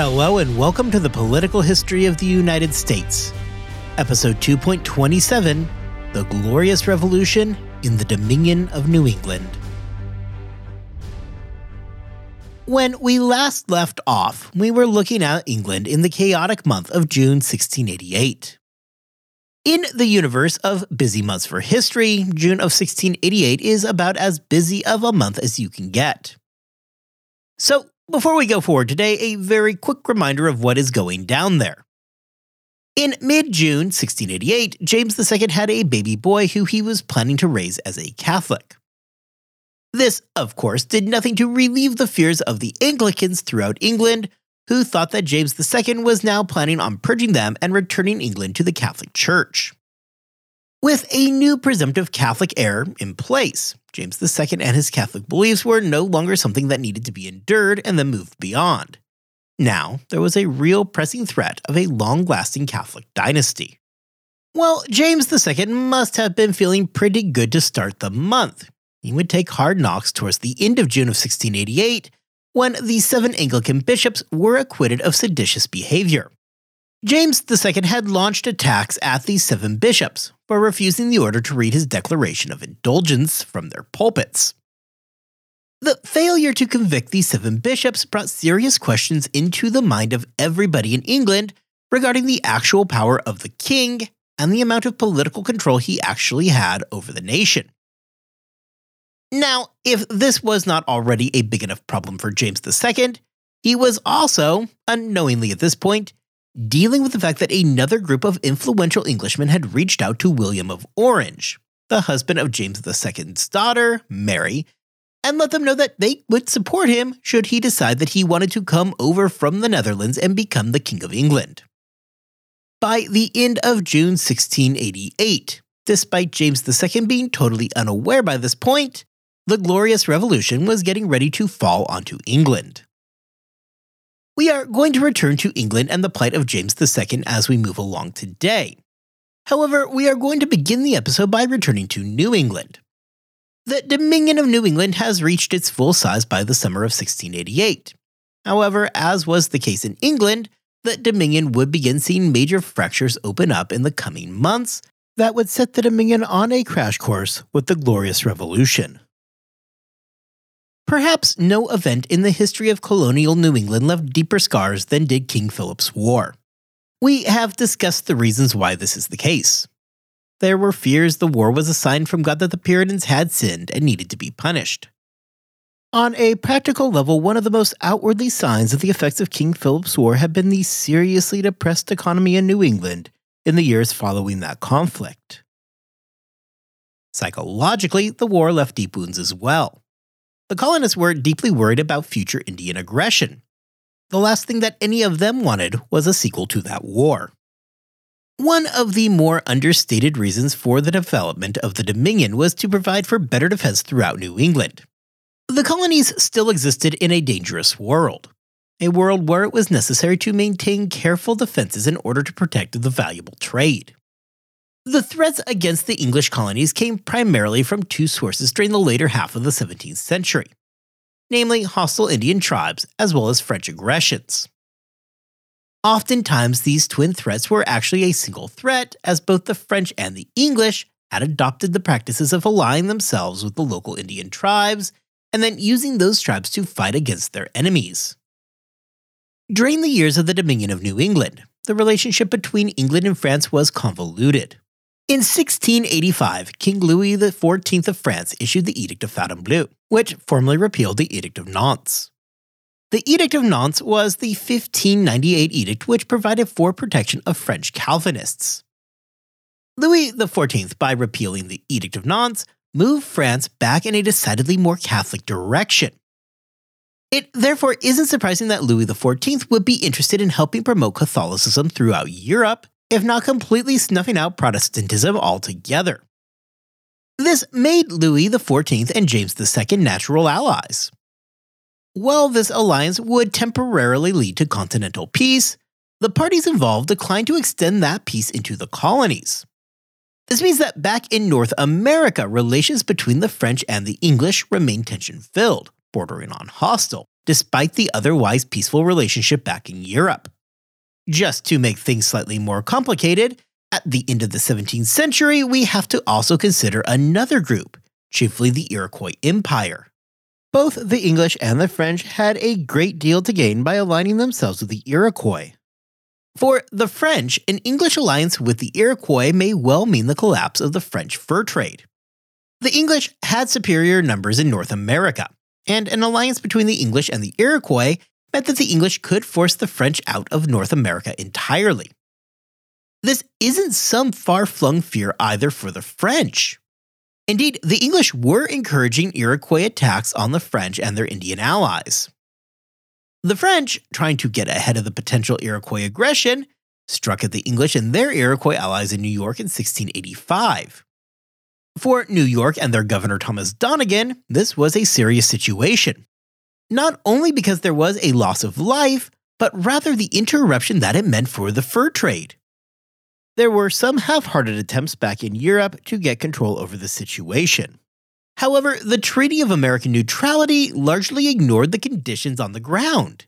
Hello, and welcome to the Political History of the United States, Episode 2.27 The Glorious Revolution in the Dominion of New England. When we last left off, we were looking at England in the chaotic month of June 1688. In the universe of busy months for history, June of 1688 is about as busy of a month as you can get. So, before we go forward today, a very quick reminder of what is going down there. In mid June 1688, James II had a baby boy who he was planning to raise as a Catholic. This, of course, did nothing to relieve the fears of the Anglicans throughout England, who thought that James II was now planning on purging them and returning England to the Catholic Church. With a new presumptive Catholic heir in place, James II and his Catholic beliefs were no longer something that needed to be endured and then moved beyond. Now, there was a real pressing threat of a long lasting Catholic dynasty. Well, James II must have been feeling pretty good to start the month. He would take hard knocks towards the end of June of 1688 when the seven Anglican bishops were acquitted of seditious behavior. James II had launched attacks at these seven bishops for refusing the order to read his declaration of indulgence from their pulpits. The failure to convict these seven bishops brought serious questions into the mind of everybody in England regarding the actual power of the king and the amount of political control he actually had over the nation. Now, if this was not already a big enough problem for James II, he was also, unknowingly at this point, dealing with the fact that another group of influential Englishmen had reached out to William of Orange, the husband of James II's daughter, Mary, and let them know that they would support him should he decide that he wanted to come over from the Netherlands and become the King of England. By the end of June 1688, despite James II being totally unaware by this point, the Glorious Revolution was getting ready to fall onto England. We are going to return to England and the plight of James II as we move along today. However, we are going to begin the episode by returning to New England. The Dominion of New England has reached its full size by the summer of 1688. However, as was the case in England, the Dominion would begin seeing major fractures open up in the coming months that would set the Dominion on a crash course with the Glorious Revolution. Perhaps no event in the history of colonial New England left deeper scars than did King Philip's War. We have discussed the reasons why this is the case. There were fears the war was a sign from God that the Puritans had sinned and needed to be punished. On a practical level, one of the most outwardly signs of the effects of King Philip's War had been the seriously depressed economy in New England in the years following that conflict. Psychologically, the war left deep wounds as well. The colonists were deeply worried about future Indian aggression. The last thing that any of them wanted was a sequel to that war. One of the more understated reasons for the development of the Dominion was to provide for better defense throughout New England. The colonies still existed in a dangerous world, a world where it was necessary to maintain careful defenses in order to protect the valuable trade. The threats against the English colonies came primarily from two sources during the later half of the 17th century, namely hostile Indian tribes as well as French aggressions. Oftentimes, these twin threats were actually a single threat, as both the French and the English had adopted the practices of allying themselves with the local Indian tribes and then using those tribes to fight against their enemies. During the years of the Dominion of New England, the relationship between England and France was convoluted. In 1685, King Louis XIV of France issued the Edict of Fontainebleau, which formally repealed the Edict of Nantes. The Edict of Nantes was the 1598 edict which provided for protection of French Calvinists. Louis XIV, by repealing the Edict of Nantes, moved France back in a decidedly more Catholic direction. It therefore isn't surprising that Louis XIV would be interested in helping promote Catholicism throughout Europe if not completely snuffing out Protestantism altogether. This made Louis XIV and James II natural allies. While this alliance would temporarily lead to continental peace, the parties involved declined to extend that peace into the colonies. This means that back in North America, relations between the French and the English remained tension filled, bordering on hostile, despite the otherwise peaceful relationship back in Europe. Just to make things slightly more complicated, at the end of the 17th century, we have to also consider another group, chiefly the Iroquois Empire. Both the English and the French had a great deal to gain by aligning themselves with the Iroquois. For the French, an English alliance with the Iroquois may well mean the collapse of the French fur trade. The English had superior numbers in North America, and an alliance between the English and the Iroquois meant that the English could force the French out of North America entirely. This isn't some far flung fear either for the French. Indeed, the English were encouraging Iroquois attacks on the French and their Indian allies. The French, trying to get ahead of the potential Iroquois aggression, struck at the English and their Iroquois allies in New York in 1685. For New York and their governor Thomas Donnegan, this was a serious situation. Not only because there was a loss of life, but rather the interruption that it meant for the fur trade. There were some half hearted attempts back in Europe to get control over the situation. However, the Treaty of American Neutrality largely ignored the conditions on the ground.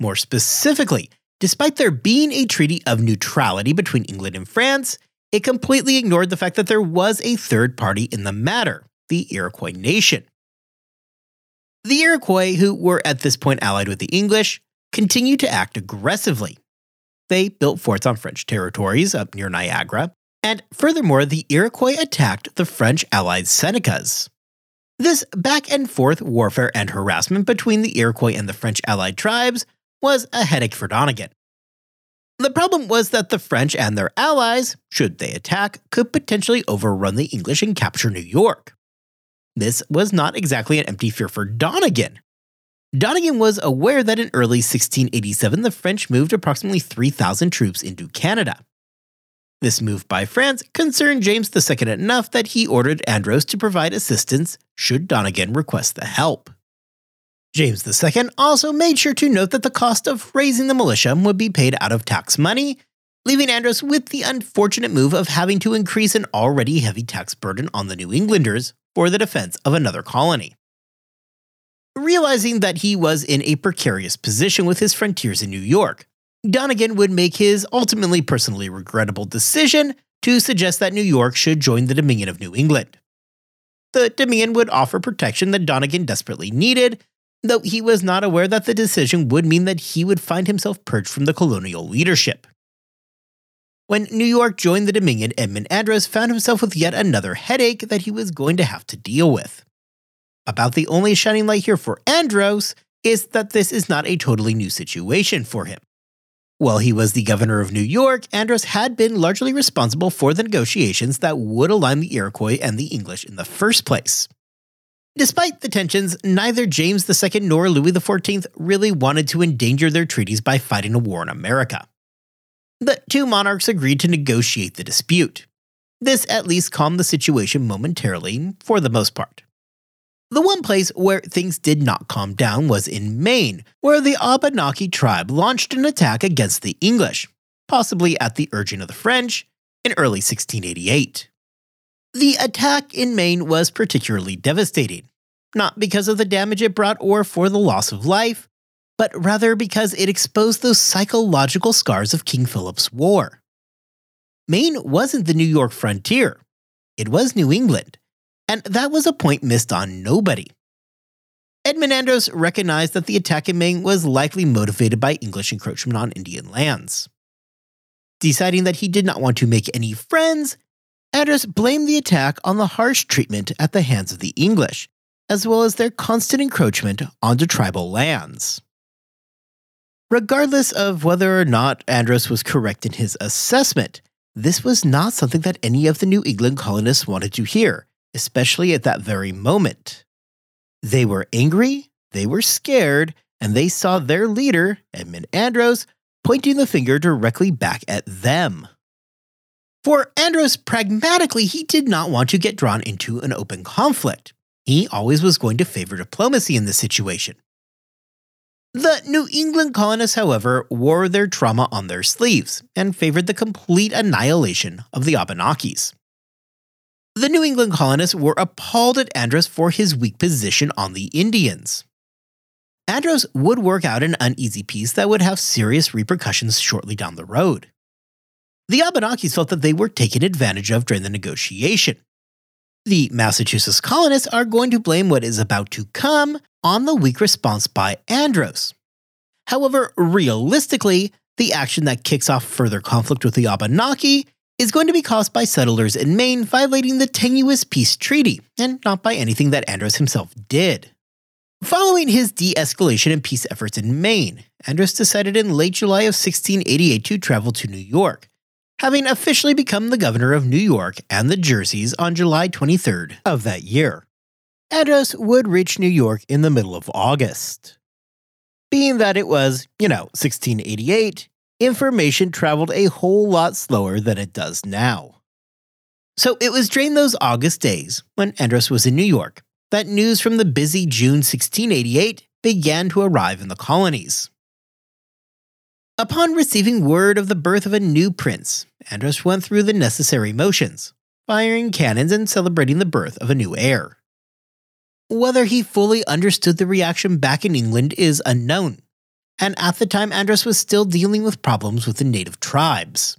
More specifically, despite there being a treaty of neutrality between England and France, it completely ignored the fact that there was a third party in the matter, the Iroquois nation. The Iroquois, who were at this point allied with the English, continued to act aggressively. They built forts on French territories up near Niagara, and furthermore, the Iroquois attacked the French allied Senecas. This back and forth warfare and harassment between the Iroquois and the French allied tribes was a headache for Donnegan. The problem was that the French and their allies, should they attack, could potentially overrun the English and capture New York. This was not exactly an empty fear for Donnegan. Donnegan was aware that in early 1687 the French moved approximately 3,000 troops into Canada. This move by France concerned James II enough that he ordered Andros to provide assistance should Donnegan request the help. James II also made sure to note that the cost of raising the militia would be paid out of tax money, leaving Andros with the unfortunate move of having to increase an already heavy tax burden on the New Englanders for the defense of another colony. Realizing that he was in a precarious position with his frontiers in New York, Donnegan would make his ultimately personally regrettable decision to suggest that New York should join the Dominion of New England. The Dominion would offer protection that Donnegan desperately needed, though he was not aware that the decision would mean that he would find himself purged from the colonial leadership. When New York joined the Dominion, Edmund Andros found himself with yet another headache that he was going to have to deal with. About the only shining light here for Andros is that this is not a totally new situation for him. While he was the governor of New York, Andros had been largely responsible for the negotiations that would align the Iroquois and the English in the first place. Despite the tensions, neither James II nor Louis XIV really wanted to endanger their treaties by fighting a war in America. The two monarchs agreed to negotiate the dispute. This at least calmed the situation momentarily, for the most part. The one place where things did not calm down was in Maine, where the Abenaki tribe launched an attack against the English, possibly at the urging of the French, in early 1688. The attack in Maine was particularly devastating, not because of the damage it brought or for the loss of life, but rather because it exposed those psychological scars of King Philip's War. Maine wasn't the New York frontier, it was New England, and that was a point missed on nobody. Edmund Andros recognized that the attack in Maine was likely motivated by English encroachment on Indian lands. Deciding that he did not want to make any friends, Andros blamed the attack on the harsh treatment at the hands of the English, as well as their constant encroachment onto tribal lands. Regardless of whether or not Andros was correct in his assessment, this was not something that any of the New England colonists wanted to hear, especially at that very moment. They were angry, they were scared, and they saw their leader, Edmund Andros, pointing the finger directly back at them. For Andros, pragmatically, he did not want to get drawn into an open conflict. He always was going to favor diplomacy in this situation. The New England colonists, however, wore their trauma on their sleeves and favored the complete annihilation of the Abenakis. The New England colonists were appalled at Andros for his weak position on the Indians. Andros would work out an uneasy peace that would have serious repercussions shortly down the road. The Abenakis felt that they were taken advantage of during the negotiation. The Massachusetts colonists are going to blame what is about to come on the weak response by Andros. However, realistically, the action that kicks off further conflict with the Abenaki is going to be caused by settlers in Maine violating the tenuous peace treaty, and not by anything that Andros himself did. Following his de escalation and peace efforts in Maine, Andros decided in late July of 1688 to travel to New York, having officially become the governor of New York and the Jerseys on July 23rd of that year. Andros would reach New York in the middle of August. Being that it was, you know, 1688, information traveled a whole lot slower than it does now. So it was during those August days, when Andros was in New York, that news from the busy June 1688 began to arrive in the colonies. Upon receiving word of the birth of a new prince, Andros went through the necessary motions, firing cannons and celebrating the birth of a new heir. Whether he fully understood the reaction back in England is unknown, and at the time Andros was still dealing with problems with the native tribes.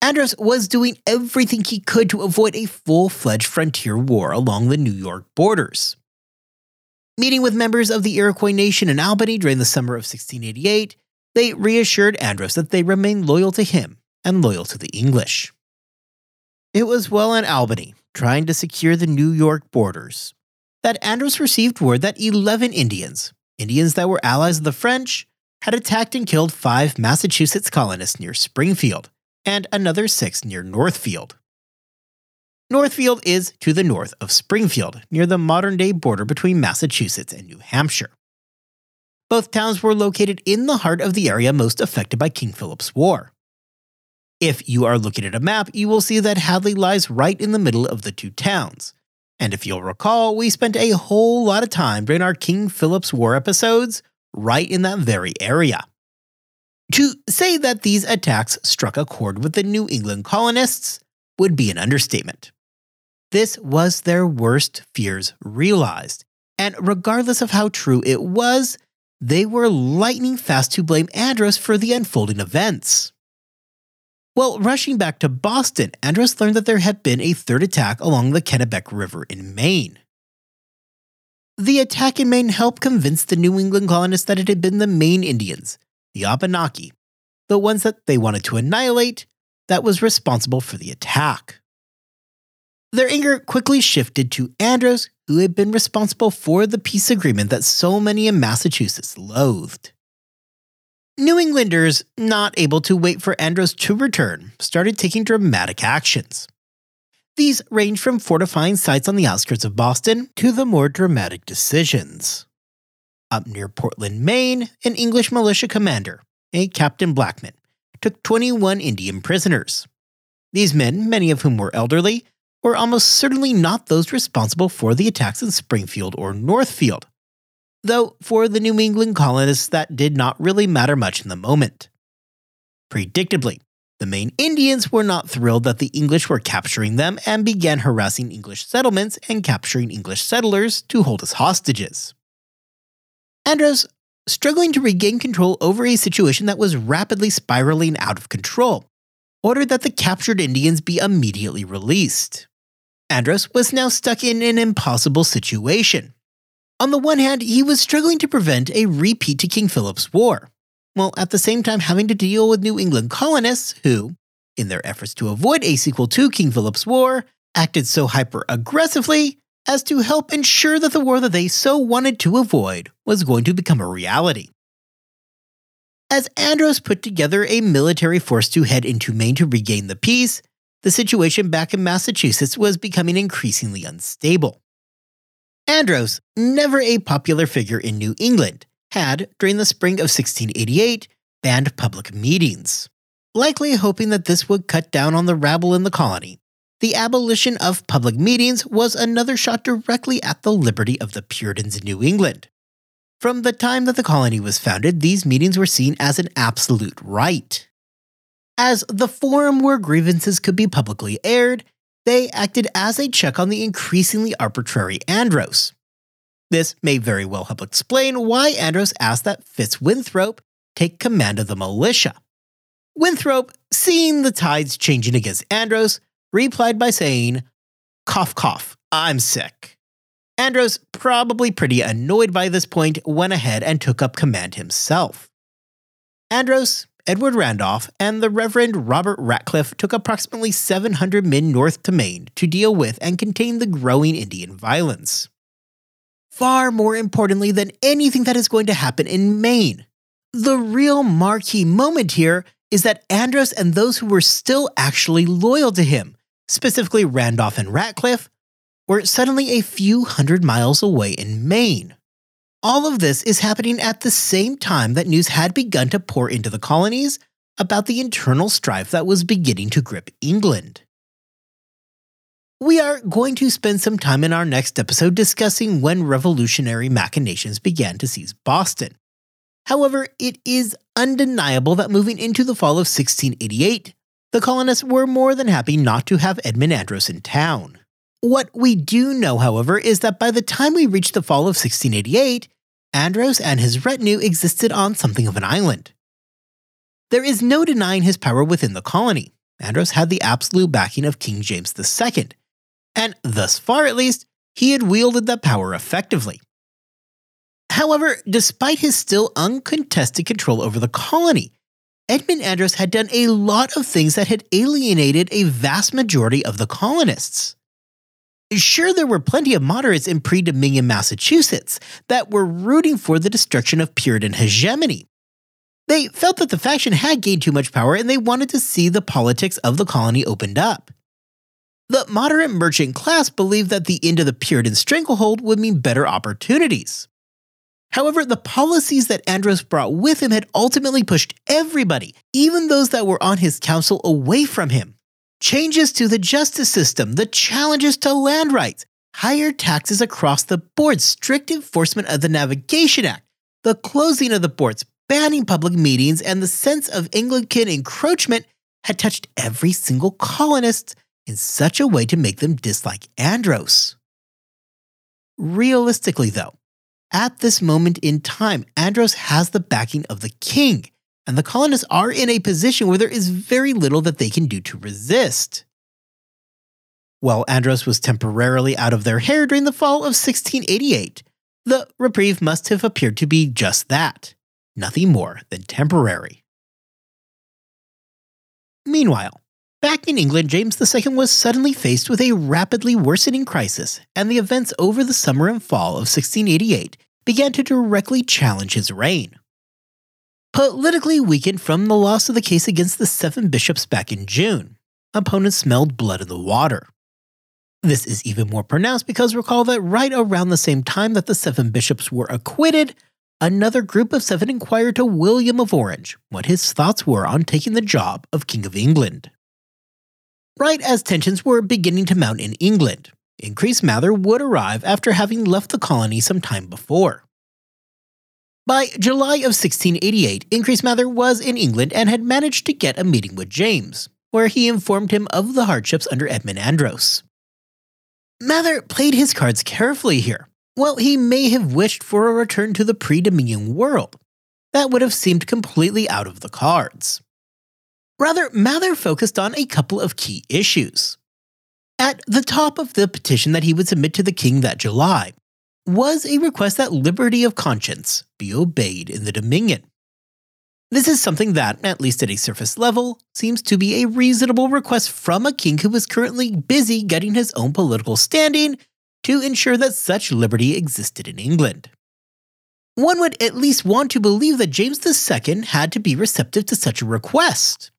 Andros was doing everything he could to avoid a full fledged frontier war along the New York borders. Meeting with members of the Iroquois Nation in Albany during the summer of 1688, they reassured Andros that they remained loyal to him and loyal to the English. It was while in Albany, trying to secure the New York borders, that Andros received word that 11 Indians, Indians that were allies of the French, had attacked and killed five Massachusetts colonists near Springfield and another six near Northfield. Northfield is to the north of Springfield, near the modern day border between Massachusetts and New Hampshire. Both towns were located in the heart of the area most affected by King Philip's War. If you are looking at a map, you will see that Hadley lies right in the middle of the two towns. And if you'll recall, we spent a whole lot of time during our King Philip's War episodes right in that very area. To say that these attacks struck a chord with the New England colonists would be an understatement. This was their worst fears realized, and regardless of how true it was, they were lightning fast to blame Andros for the unfolding events. Well, rushing back to Boston, Andros learned that there had been a third attack along the Kennebec River in Maine. The attack in Maine helped convince the New England colonists that it had been the Maine Indians, the Abenaki, the ones that they wanted to annihilate, that was responsible for the attack. Their anger quickly shifted to Andros, who had been responsible for the peace agreement that so many in Massachusetts loathed. New Englanders, not able to wait for Andros to return, started taking dramatic actions. These range from fortifying sites on the outskirts of Boston to the more dramatic decisions. Up near Portland, Maine, an English militia commander, a Captain Blackman, took 21 Indian prisoners. These men, many of whom were elderly, were almost certainly not those responsible for the attacks in Springfield or Northfield. Though for the New England colonists, that did not really matter much in the moment. Predictably, the Maine Indians were not thrilled that the English were capturing them and began harassing English settlements and capturing English settlers to hold as hostages. Andros, struggling to regain control over a situation that was rapidly spiraling out of control, ordered that the captured Indians be immediately released. Andros was now stuck in an impossible situation. On the one hand, he was struggling to prevent a repeat to King Philip's War, while at the same time having to deal with New England colonists who, in their efforts to avoid a sequel to King Philip's War, acted so hyper aggressively as to help ensure that the war that they so wanted to avoid was going to become a reality. As Andros put together a military force to head into Maine to regain the peace, the situation back in Massachusetts was becoming increasingly unstable. Andros, never a popular figure in New England, had, during the spring of 1688, banned public meetings, likely hoping that this would cut down on the rabble in the colony. The abolition of public meetings was another shot directly at the liberty of the Puritans in New England. From the time that the colony was founded, these meetings were seen as an absolute right. As the forum where grievances could be publicly aired, they acted as a check on the increasingly arbitrary Andros. This may very well help explain why Andros asked that Fitz Winthrop take command of the militia. Winthrop, seeing the tides changing against Andros, replied by saying, Cough, cough, I'm sick. Andros, probably pretty annoyed by this point, went ahead and took up command himself. Andros, Edward Randolph, and the Reverend Robert Ratcliffe took approximately 700 men north to Maine to deal with and contain the growing Indian violence. Far more importantly than anything that is going to happen in Maine, the real marquee moment here is that Andros and those who were still actually loyal to him, specifically Randolph and Ratcliffe, were suddenly a few hundred miles away in Maine. All of this is happening at the same time that news had begun to pour into the colonies about the internal strife that was beginning to grip England. We are going to spend some time in our next episode discussing when revolutionary machinations began to seize Boston. However, it is undeniable that moving into the fall of 1688, the colonists were more than happy not to have Edmund Andros in town. What we do know, however, is that by the time we reach the fall of 1688, Andros and his retinue existed on something of an island. There is no denying his power within the colony. Andros had the absolute backing of King James II, and thus far at least, he had wielded that power effectively. However, despite his still uncontested control over the colony, Edmund Andros had done a lot of things that had alienated a vast majority of the colonists. Sure, there were plenty of moderates in pre Dominion Massachusetts that were rooting for the destruction of Puritan hegemony. They felt that the faction had gained too much power and they wanted to see the politics of the colony opened up. The moderate merchant class believed that the end of the Puritan stranglehold would mean better opportunities. However, the policies that Andros brought with him had ultimately pushed everybody, even those that were on his council, away from him. Changes to the justice system, the challenges to land rights, higher taxes across the board, strict enforcement of the Navigation Act, the closing of the ports, banning public meetings, and the sense of Anglican encroachment had touched every single colonist in such a way to make them dislike Andros. Realistically, though, at this moment in time, Andros has the backing of the king, and the colonists are in a position where there is very little that they can do to resist. While Andros was temporarily out of their hair during the fall of 1688, the reprieve must have appeared to be just that nothing more than temporary. Meanwhile, back in England, James II was suddenly faced with a rapidly worsening crisis, and the events over the summer and fall of 1688 began to directly challenge his reign politically weakened from the loss of the case against the seven bishops back in June. Opponents smelled blood in the water. This is even more pronounced because recall that right around the same time that the seven bishops were acquitted, another group of seven inquired to William of Orange what his thoughts were on taking the job of King of England. Right as tensions were beginning to mount in England, Increase Mather would arrive after having left the colony some time before. By July of 1688, Increase Mather was in England and had managed to get a meeting with James, where he informed him of the hardships under Edmund Andros. Mather played his cards carefully here. While he may have wished for a return to the pre Dominion world, that would have seemed completely out of the cards. Rather, Mather focused on a couple of key issues. At the top of the petition that he would submit to the king that July was a request that liberty of conscience be obeyed in the Dominion. This is something that, at least at a surface level, seems to be a reasonable request from a king who is currently busy getting his own political standing to ensure that such liberty existed in England. One would at least want to believe that James II had to be receptive to such a request.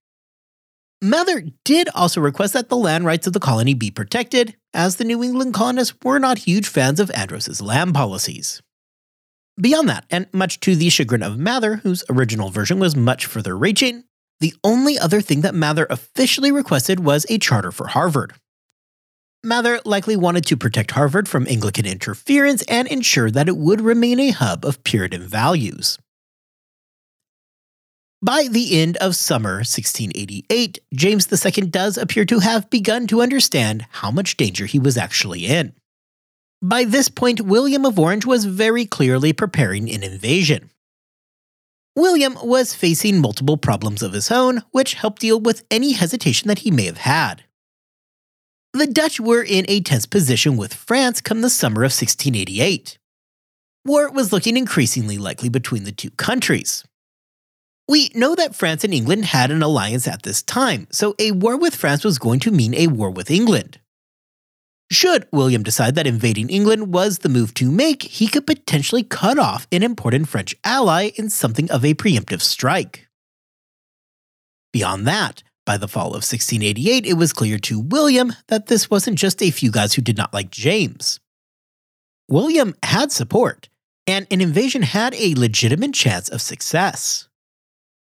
Mather did also request that the land rights of the colony be protected, as the New England colonists were not huge fans of Andros's land policies. Beyond that, and much to the chagrin of Mather, whose original version was much further reaching, the only other thing that Mather officially requested was a charter for Harvard. Mather likely wanted to protect Harvard from Anglican interference and ensure that it would remain a hub of Puritan values. By the end of summer 1688, James II does appear to have begun to understand how much danger he was actually in. By this point, William of Orange was very clearly preparing an invasion. William was facing multiple problems of his own, which helped deal with any hesitation that he may have had. The Dutch were in a tense position with France come the summer of 1688. War was looking increasingly likely between the two countries. We know that France and England had an alliance at this time, so a war with France was going to mean a war with England. Should William decide that invading England was the move to make, he could potentially cut off an important French ally in something of a preemptive strike. Beyond that, by the fall of 1688, it was clear to William that this wasn't just a few guys who did not like James. William had support, and an invasion had a legitimate chance of success.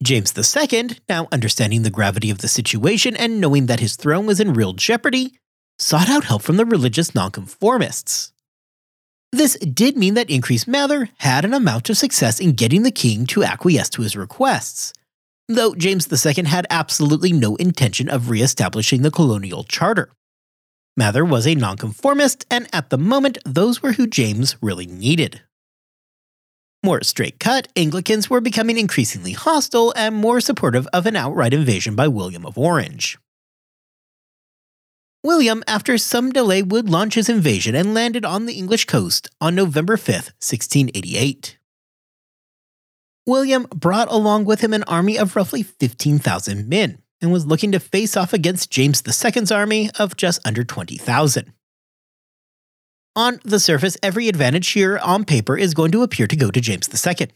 James II, now understanding the gravity of the situation and knowing that his throne was in real jeopardy, sought out help from the religious nonconformists. This did mean that Increase Mather had an amount of success in getting the king to acquiesce to his requests, though James II had absolutely no intention of re establishing the colonial charter. Mather was a nonconformist, and at the moment, those were who James really needed. More straight cut, Anglicans were becoming increasingly hostile and more supportive of an outright invasion by William of Orange. William, after some delay, would launch his invasion and landed on the English coast on November 5, 1688. William brought along with him an army of roughly 15,000 men and was looking to face off against James II's army of just under 20,000. On the surface, every advantage here on paper is going to appear to go to James II.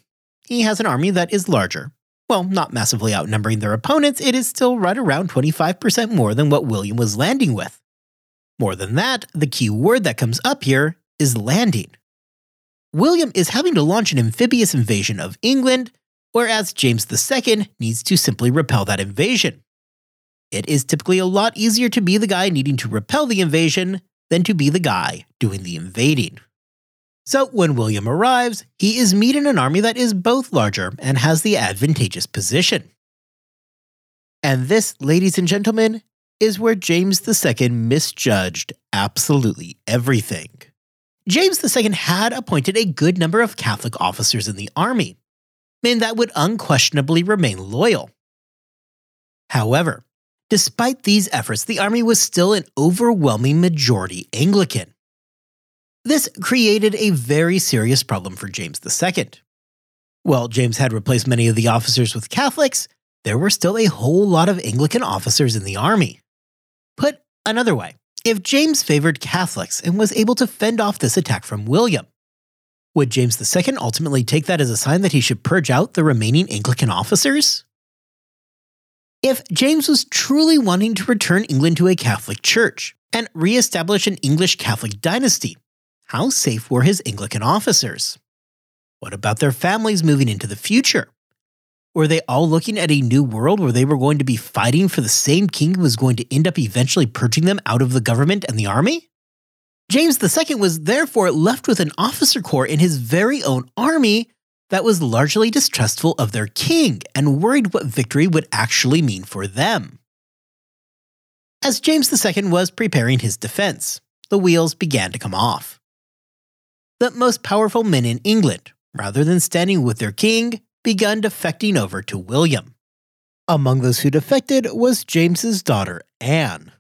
He has an army that is larger, well, not massively outnumbering their opponents, it is still right around 25% more than what William was landing with. More than that, the key word that comes up here is landing. William is having to launch an amphibious invasion of England, whereas James II needs to simply repel that invasion. It is typically a lot easier to be the guy needing to repel the invasion than to be the guy doing the invading. So when William arrives, he is meeting an army that is both larger and has the advantageous position. And this, ladies and gentlemen, is where James II misjudged absolutely everything. James II had appointed a good number of Catholic officers in the army, men that would unquestionably remain loyal. However, despite these efforts, the army was still an overwhelming majority Anglican. This created a very serious problem for James II. While James had replaced many of the officers with Catholics, there were still a whole lot of Anglican officers in the army. Put another way, if James favored Catholics and was able to fend off this attack from William, would James II ultimately take that as a sign that he should purge out the remaining Anglican officers? If James was truly wanting to return England to a Catholic church and re establish an English Catholic dynasty, how safe were his Anglican officers? What about their families moving into the future? Were they all looking at a new world where they were going to be fighting for the same king who was going to end up eventually purging them out of the government and the army? James II was therefore left with an officer corps in his very own army that was largely distrustful of their king and worried what victory would actually mean for them. As James II was preparing his defense, the wheels began to come off the most powerful men in England, rather than standing with their king, began defecting over to William. Among those who defected was James's daughter, Anne,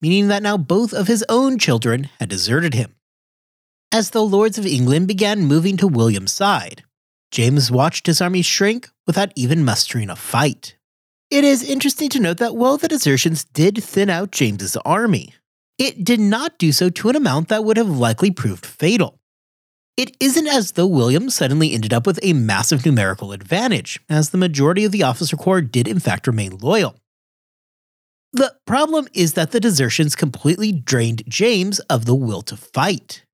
meaning that now both of his own children had deserted him. As the lords of England began moving to William's side, James watched his army shrink without even mustering a fight. It is interesting to note that while the desertions did thin out James's army, it did not do so to an amount that would have likely proved fatal. It isn't as though William suddenly ended up with a massive numerical advantage, as the majority of the officer corps did in fact remain loyal. The problem is that the desertions completely drained James of the will to fight.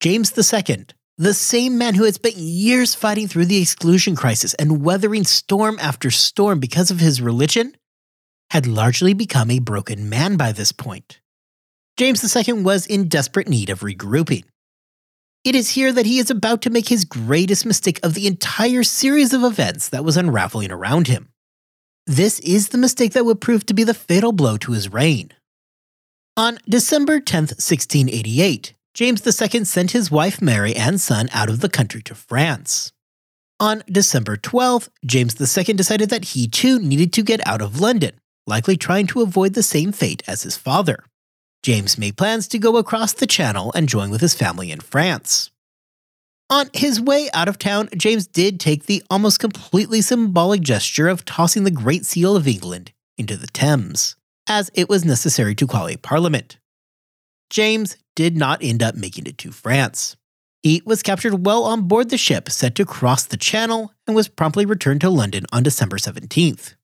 James II, the same man who had spent years fighting through the exclusion crisis and weathering storm after storm because of his religion, had largely become a broken man by this point. James II was in desperate need of regrouping. It is here that he is about to make his greatest mistake of the entire series of events that was unraveling around him. This is the mistake that would prove to be the fatal blow to his reign. On December 10, 1688, James II sent his wife Mary and son out of the country to France. On December 12th, James II decided that he too needed to get out of London, likely trying to avoid the same fate as his father. James made plans to go across the Channel and join with his family in France. On his way out of town, James did take the almost completely symbolic gesture of tossing the Great Seal of England into the Thames, as it was necessary to call a parliament. James did not end up making it to France. He was captured well on board the ship set to cross the Channel and was promptly returned to London on December 17th.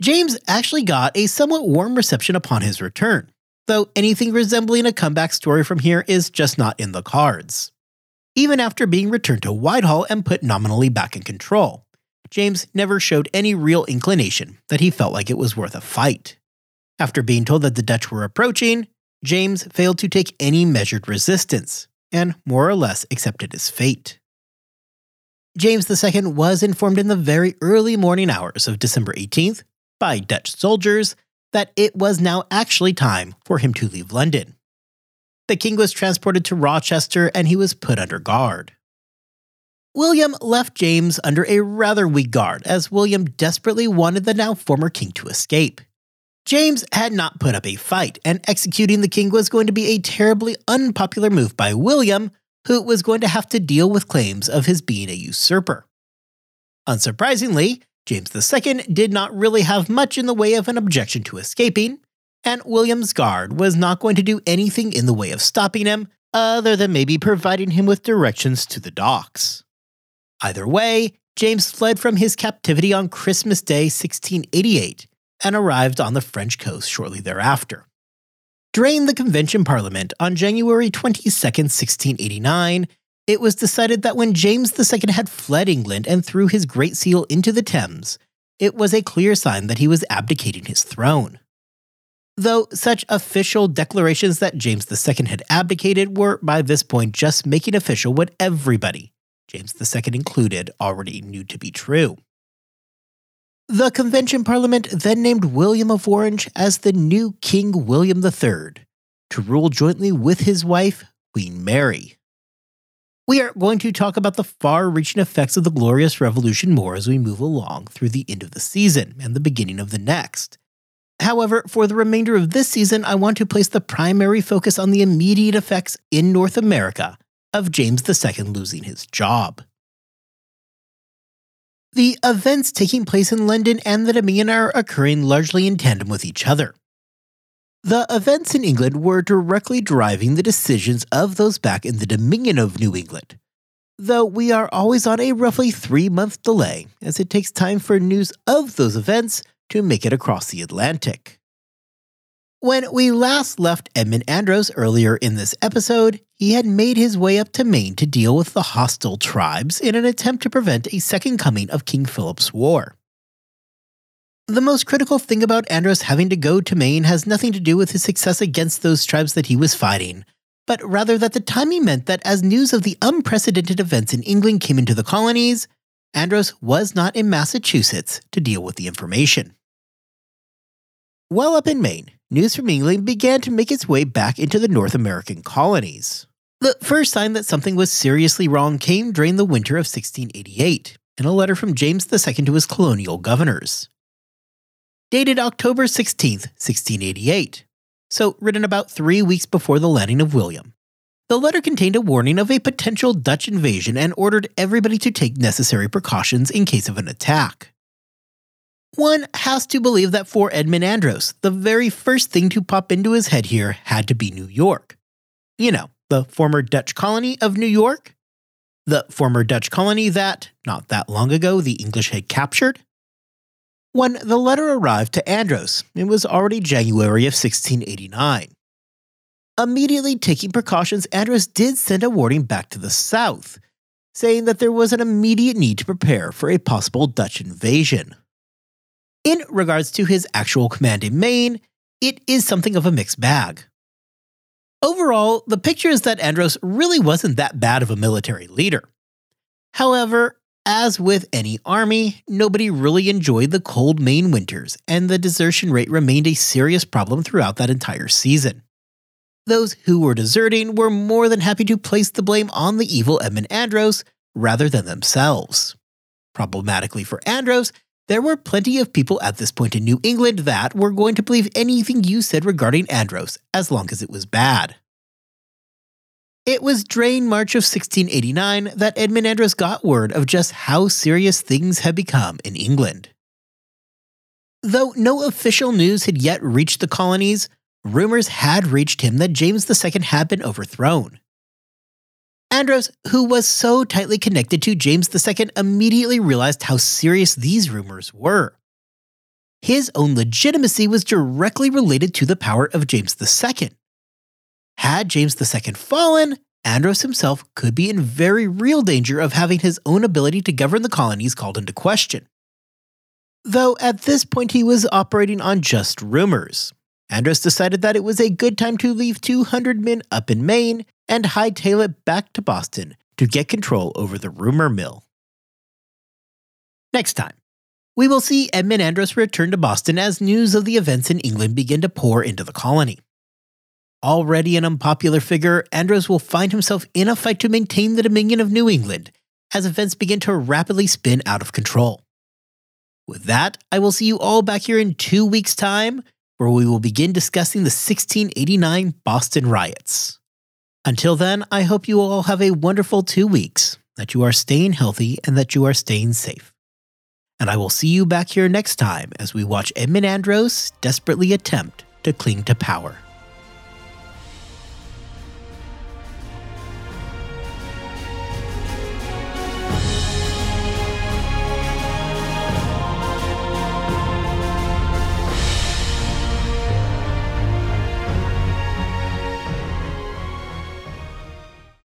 James actually got a somewhat warm reception upon his return, though anything resembling a comeback story from here is just not in the cards. Even after being returned to Whitehall and put nominally back in control, James never showed any real inclination that he felt like it was worth a fight. After being told that the Dutch were approaching, James failed to take any measured resistance and more or less accepted his fate. James II was informed in the very early morning hours of December 18th by Dutch soldiers that it was now actually time for him to leave London. The king was transported to Rochester and he was put under guard. William left James under a rather weak guard as William desperately wanted the now former king to escape. James had not put up a fight, and executing the king was going to be a terribly unpopular move by William, who was going to have to deal with claims of his being a usurper. Unsurprisingly, James II did not really have much in the way of an objection to escaping, and William's guard was not going to do anything in the way of stopping him, other than maybe providing him with directions to the docks. Either way, James fled from his captivity on Christmas Day 1688 and arrived on the French coast shortly thereafter. During the Convention Parliament on January 22, 1689, it was decided that when James II had fled England and threw his Great Seal into the Thames, it was a clear sign that he was abdicating his throne. Though such official declarations that James II had abdicated were by this point just making official what everybody, James II included, already knew to be true. The Convention Parliament then named William of Orange as the new King William III to rule jointly with his wife, Queen Mary. We are going to talk about the far reaching effects of the Glorious Revolution more as we move along through the end of the season and the beginning of the next. However, for the remainder of this season, I want to place the primary focus on the immediate effects in North America of James II losing his job. The events taking place in London and the Dominion are occurring largely in tandem with each other. The events in England were directly driving the decisions of those back in the Dominion of New England, though we are always on a roughly three month delay as it takes time for news of those events to make it across the Atlantic. When we last left Edmund Andros earlier in this episode, he had made his way up to Maine to deal with the hostile tribes in an attempt to prevent a second coming of King Philip's War. The most critical thing about Andros having to go to Maine has nothing to do with his success against those tribes that he was fighting, but rather that the timing meant that as news of the unprecedented events in England came into the colonies, Andros was not in Massachusetts to deal with the information. While up in Maine, news from England began to make its way back into the North American colonies. The first sign that something was seriously wrong came during the winter of 1688 in a letter from James II to his colonial governors. Dated October 16, 1688, so written about three weeks before the landing of William. The letter contained a warning of a potential Dutch invasion and ordered everybody to take necessary precautions in case of an attack. One has to believe that for Edmund Andros, the very first thing to pop into his head here had to be New York. You know, the former Dutch colony of New York? The former Dutch colony that, not that long ago, the English had captured? When the letter arrived to Andros, it was already January of 1689. Immediately taking precautions, Andros did send a warning back to the south, saying that there was an immediate need to prepare for a possible Dutch invasion. In regards to his actual command in Maine, it is something of a mixed bag. Overall, the picture is that Andros really wasn't that bad of a military leader. However, as with any army, nobody really enjoyed the cold Maine winters, and the desertion rate remained a serious problem throughout that entire season. those who were deserting were more than happy to place the blame on the evil Edmund Andros rather than themselves. Problematically for Andros, there were plenty of people at this point in New England that were going to believe anything you said regarding Andros as long as it was bad. It was during March of 1689 that Edmund Andros got word of just how serious things had become in England. Though no official news had yet reached the colonies, rumors had reached him that James II had been overthrown. Andros, who was so tightly connected to James II, immediately realized how serious these rumors were. His own legitimacy was directly related to the power of James II. Had James II fallen, Andros himself could be in very real danger of having his own ability to govern the colonies called into question. Though at this point he was operating on just rumors, Andros decided that it was a good time to leave 200 men up in Maine and hightail it back to Boston to get control over the rumor mill. Next time, we will see Edmund Andros return to Boston as news of the events in England begin to pour into the colony. Already an unpopular figure, Andros will find himself in a fight to maintain the dominion of New England as events begin to rapidly spin out of control. With that, I will see you all back here in two weeks' time, where we will begin discussing the 1689 Boston riots. Until then, I hope you all have a wonderful two weeks, that you are staying healthy, and that you are staying safe. And I will see you back here next time as we watch Edmund Andros desperately attempt to cling to power.